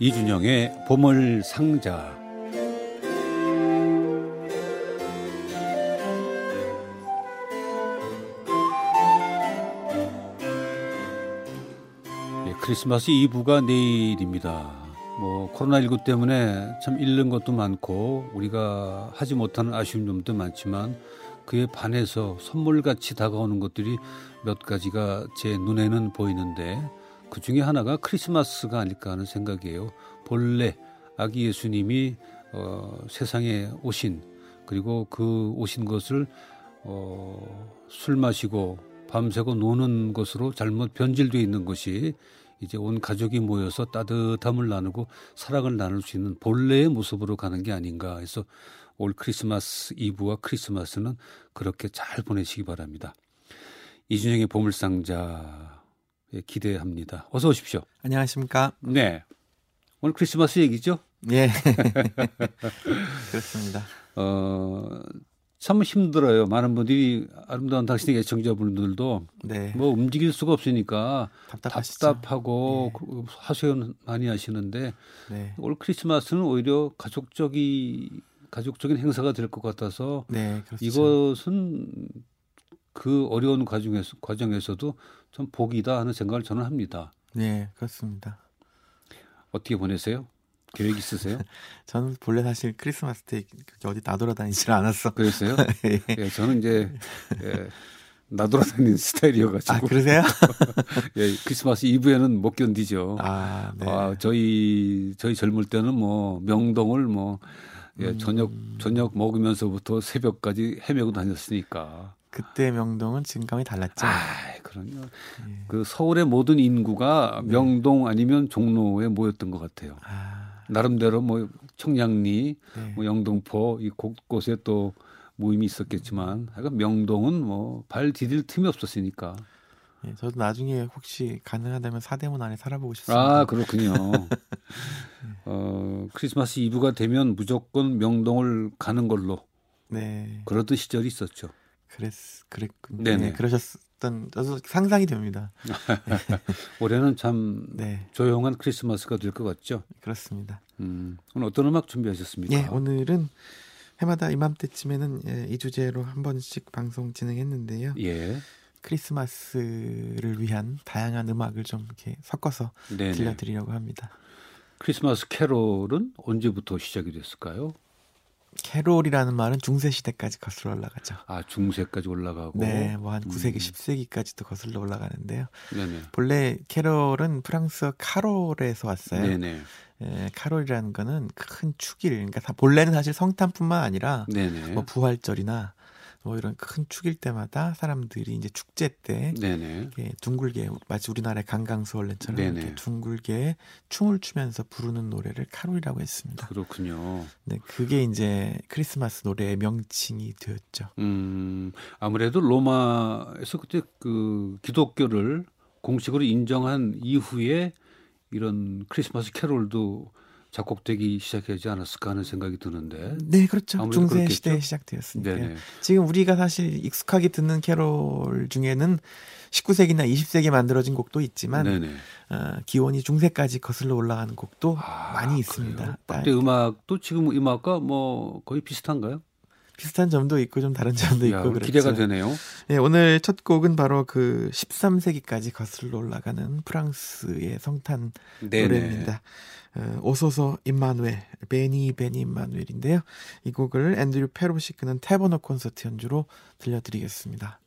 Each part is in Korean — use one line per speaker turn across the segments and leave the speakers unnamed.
이준영의 보물 상자 예, 크리스마스 이브가 내일입니다. 뭐 코로나19 때문에 참 잃는 것도 많고 우리가 하지 못하는 아쉬운 점도 많지만 그에 반해서 선물같이 다가오는 것들이 몇 가지가 제 눈에는 보이는데 그 중에 하나가 크리스마스가 아닐까 하는 생각이에요. 본래 아기 예수님이 어, 세상에 오신 그리고 그 오신 것을 어, 술 마시고 밤새고 노는 것으로 잘못 변질되어 있는 것이 이제 온 가족이 모여서 따뜻함을 나누고 사랑을 나눌 수 있는 본래의 모습으로 가는 게 아닌가 해서 올 크리스마스 이브와 크리스마스는 그렇게 잘 보내시기 바랍니다. 이준영의 보물상자 기대합니다. 어서 오십시오.
안녕하십니까?
네. 오늘 크리스마스 얘기죠?
예. 그렇습니다.
어, 참 힘들어요. 많은 분들이 아름다운 당신의 애청자분들도
네.
뭐 움직일 수가 없으니까
답답하시죠?
답답하고
네.
그 하소연 많이 하시는데
네.
올 크리스마스는 오히려 가족적이 가족적인 행사가 될 것 같아서
네, 그렇죠.
이것은 그 어려운 과정에서 과정에서도 좀 복이다 하는 생각을 저는 합니다.
네, 그렇습니다.
어떻게 보내세요? 계획 있으세요?
저는 본래 사실 크리스마스 때 어디 나돌아다니질 않았어.
그랬어요?
예.
예, 저는 이제 예, 나돌아다니는 스타일이어가지고
아, 그러세요?
예, 크리스마스 이브에는 못 견디죠.
아, 네.
아, 저희 저희 젊을 때는 뭐 명동을 뭐 예,
음.
저녁 저녁 먹으면서부터 새벽까지 헤매고 다녔으니까.
그때 명동은 지금감이 달랐죠.
아, 그럼요.
예.
그 서울의 모든 인구가
네.
명동 아니면 종로에 모였던 것 같아요.
아,
나름대로 뭐 청량리,
네.
뭐 영등포 이 곳곳에 또 모임이 있었겠지만, 하여간 명동은 뭐 발 디딜 틈이 없었으니까.
예, 저도 나중에 혹시 가능하다면 사대문 안에 살아보고 싶습니다.
아 그렇군요. 어 크리스마스 이브가 되면 무조건 명동을 가는 걸로
네.
그러던 시절이 있었죠.
그랬 그랬군요.
네네.
네, 그러셨던 저도 상상이 됩니다.
올해는 참
네,
조용한 크리스마스가 될 것 같죠.
그렇습니다.
음, 오늘 어떤 음악 준비하셨습니까?
예, 오늘은 해마다 이맘때쯤에는 예, 이 주제로 한 번씩 방송 진행했는데요.
예,
크리스마스를 위한 다양한 음악을 좀 이렇게 섞어서
네네.
들려드리려고 합니다.
크리스마스 캐롤은 언제부터 시작이 됐을까요?
캐롤이라는 말은 중세 시대까지 거슬러 올라가죠.
아 중세까지 올라가고.
네, 뭐한
음.
9세기, 10세기까지도 거슬러 올라가는데요.
네네.
본래 캐롤은 프랑스어 카롤에서 왔어요.
네네.
예, 카롤이라는 거는 큰 축일, 그러니까 다 본래는 사실 성탄뿐만 아니라
네네.
뭐 부활절이나 뭐 이런 큰 축일 때마다 사람들이 이제 축제 때
네네.
이렇게 둥글게 마치 우리나라의 강강수월래처럼. 이렇게 둥글게 춤을 추면서 부르는 노래를 카롤이라고 했습니다.
그렇군요.
네, 그게 이제 크리스마스 노래의 명칭이 되었죠.
음, 아무래도 로마에서 그때 그 기독교를 공식으로 인정한 이후에 이런 크리스마스 캐롤도 작곡되기 시작하지 않았을까 하는 생각이 드는데.
네, 그렇죠. 중세? 시대에 시작되었으니까.
네네.
지금 우리가 사실 익숙하게 듣는 캐롤 중에는 19세기나 20세기에 만들어진 곡도 있지만
네네.
어, 기원이 중세까지 거슬러 올라가는 곡도
아,
많이 있습니다.
그때 음악도 지금 음악과 뭐 거의 비슷한가요?
비슷한 점도 있고 좀 다른 점도
야,
있고 그렇죠.
기대가 되네요.
네, 오늘 첫 곡은 바로 그 13세기까지 거슬러 올라가는 프랑스의 성탄 노래입니다. 어, 오소서 임마누엘, 베니 베니 임마누엘인데요. 이 곡을 앤드류 페로시 끄는 테버너 콘서트 연주로 들려드리겠습니다.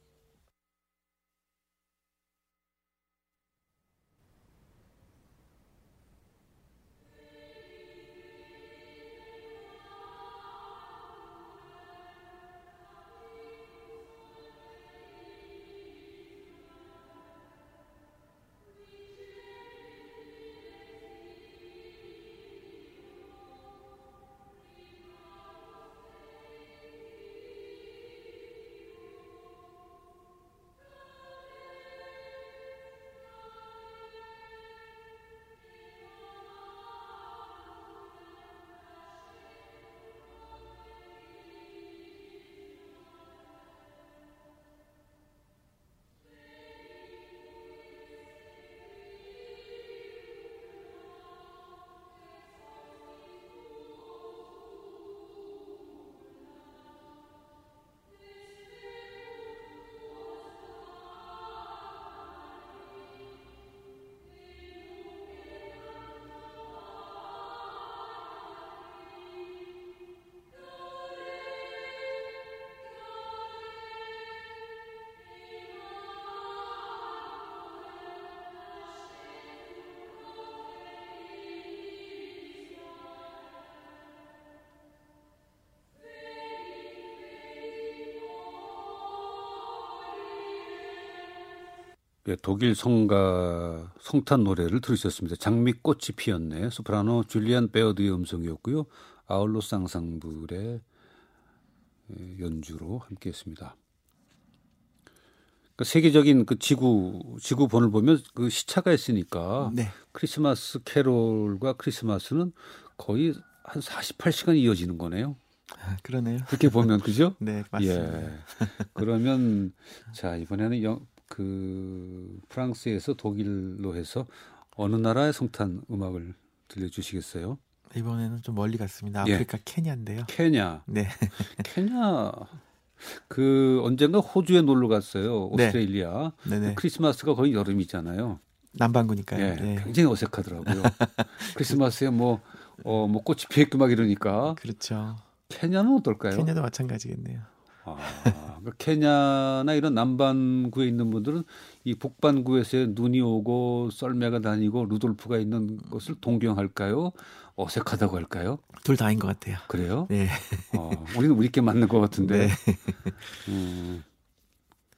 독일 성가 성탄 노래를 들으셨습니다. 장미꽃이 피었네. 소프라노 줄리안 베어드의 음성이었고요. 아울로스 앙상블의 예, 연주로 함께했습니다. 그 세계적인 그 지구 지구본을 보면 그 시차가 있으니까 네. 크리스마스 캐롤과 크리스마스는 거의 한 48시간 이어지는 거네요.
아, 그러네요.
그렇게 보면 그죠?
네, 맞습니다. 예.
그러면 자 이번에는 영, 그 프랑스에서 독일로 해서 어느 나라의 성탄 음악을 들려주시겠어요?
이번에는 좀 멀리 갔습니다. 예. 아프리카 예. 케냐인데요.
케냐.
네.
케냐. 그 언젠가 호주에 놀러 갔어요. 네. 오스트레일리아. 네. 크리스마스가 거의 여름이잖아요.
남반구니까요.
예, 네. 굉장히 어색하더라고요. 크리스마스에 뭐, 어, 뭐 꽃이 피었고 막 이러니까.
그렇죠.
케냐는 어떨까요?
케냐도 마찬가지겠네요.
아, 그러니까 케냐나 이런 남반구에 있는 분들은 이 북반구에서 눈이 오고 썰매가 다니고 루돌프가 있는 것을 동경할까요? 어색하다고 할까요?
둘 다인 것 같아요.
그래요?
네.
어, 우리는 우리께 맞는 것 같은데. 네. 음,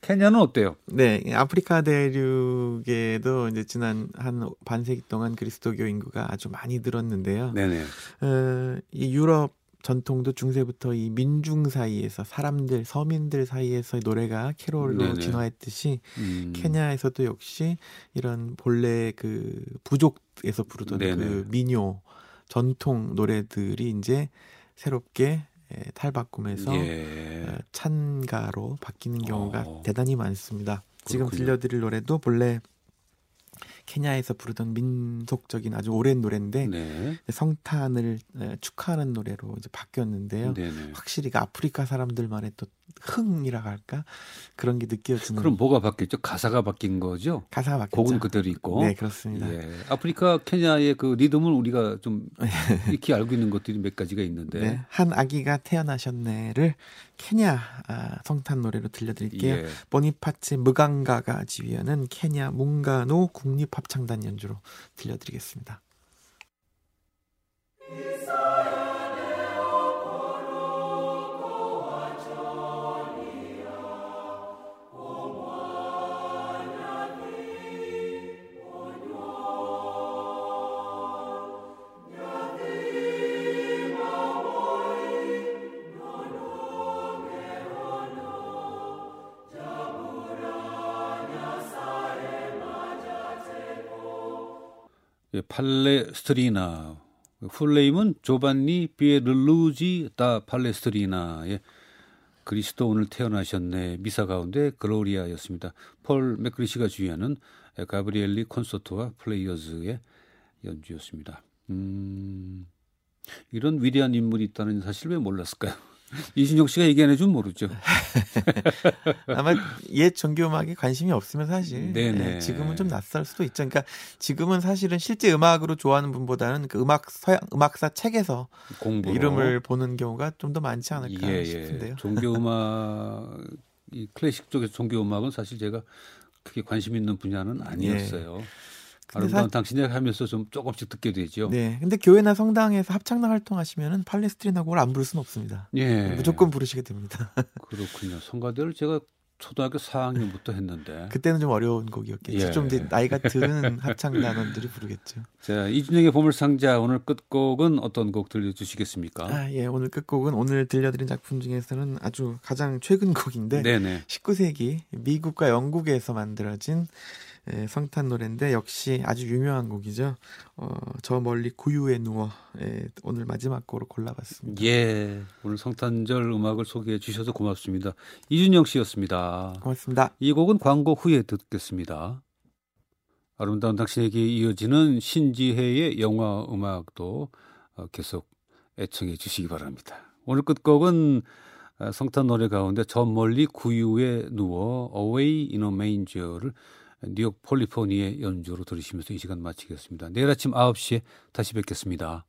케냐는 어때요?
네, 아프리카 대륙에도 이제 지난 한 반세기 동안 그리스도교 인구가 아주 많이 늘었는데요.
네네.
어, 이 유럽 전통도 중세부터 이 민중 사이에서 사람들 서민들 사이에서 노래가 캐롤로 네네. 진화했듯이 음. 케냐에서도 역시 이런 본래 그 부족에서 부르던 네네. 그 민요 전통 노래들이 이제 새롭게 탈바꿈해서 예. 어, 찬가로 바뀌는 경우가 어. 대단히 많습니다. 지금 들려드릴 노래도 본래 케냐에서 부르던 민속적인 아주 오랜 노래인데 네. 성탄을 축하하는 노래로 이제 바뀌었는데요. 네네. 확실히 그 아프리카 사람들만의 또 흥이라 할까 그런 게 느껴지는.
그럼 뭐가 바뀌었죠? 가사가 바뀐 거죠?
가사가 바뀌었죠.
곡은 그대로 있고.
네, 그렇습니다. 예.
아프리카 케냐의 그 리듬을 우리가 좀 익히 알고 있는 것들이 몇 가지가 있는데. 네.
한 아기가 태어나셨네를 케냐 아, 성탄 노래로 들려드릴게요. 예. 보니파츠 무강가가 지휘하는 케냐 뭉가노 국립합창단 연주로 들려드리겠습니다.
팔레스트리나 full name은 조반니 피에르루이지 다 팔레스트리나의 그리스도 오늘 태어나셨네 미사 가운데 글로리아였습니다. 폴 맥크리시가 지휘하는 가브리엘리 콘소트와 플레이어즈의 연주였습니다. 음, 이런 위대한 인물이 있다는 사실 왜 몰랐을까요? 이준형 씨가 얘기안 해주면 모르죠.
아마 옛 종교음악에 관심이 없으면 사실 네네. 예, 지금은 좀 낯설 수도 있죠. 그러니까 지금은 사실은 실제 음악으로 좋아하는 분보다는 그 음악 서양 음악사 책에서 공부로. 이름을 보는 경우가 좀 더 많지 않을까 예, 예. 싶은데요.
종교음악 이 클래식 쪽의 종교음악은 사실 제가 크게 관심 있는 분야는 아니었어요. 예. 아름다운 사... 당신이 하면서 좀 조금씩 듣게 되죠.
네. 근데 교회나 성당에서 합창단 활동하시면은 팔레스트리나 곡을 안 부를 수는 없습니다. 예. 무조건 부르시게 됩니다.
그렇군요. 성가대를 제가 초등학교 4학년부터 했는데
그때는 좀 어려운 곡이었겠죠. 예. 좀 나이가 든 합창 단원들이 부르겠죠.
자 이준영의 보물상자 오늘 끝곡은 어떤 곡 들려주시겠습니까?
아, 예, 오늘 끝곡은 오늘 들려드린 작품 중에서는 아주 가장 최근 곡인데 네네. 19세기 미국과 영국에서 만들어진 예, 성탄 노래인데 역시 아주 유명한 곡이죠. 어, 저 멀리 구유에 누워 예, 오늘 마지막 곡으로 골라봤습니다.
예, 오늘 성탄절 음악을 소개해 주셔서 고맙습니다. 이준영 씨였습니다.
고맙습니다.
이 곡은 광고 후에 듣겠습니다. 아름다운 당신에게 이어지는 신지혜의 영화 음악도 어, 계속 애청해 주시기 바랍니다. 오늘 끝곡은 어, 성탄 노래 가운데 저 멀리 구유에 누워 Away in a Manger를 뉴욕 폴리포니의 연주로 들으시면서 이 시간 마치겠습니다. 내일 아침 9시에 다시 뵙겠습니다.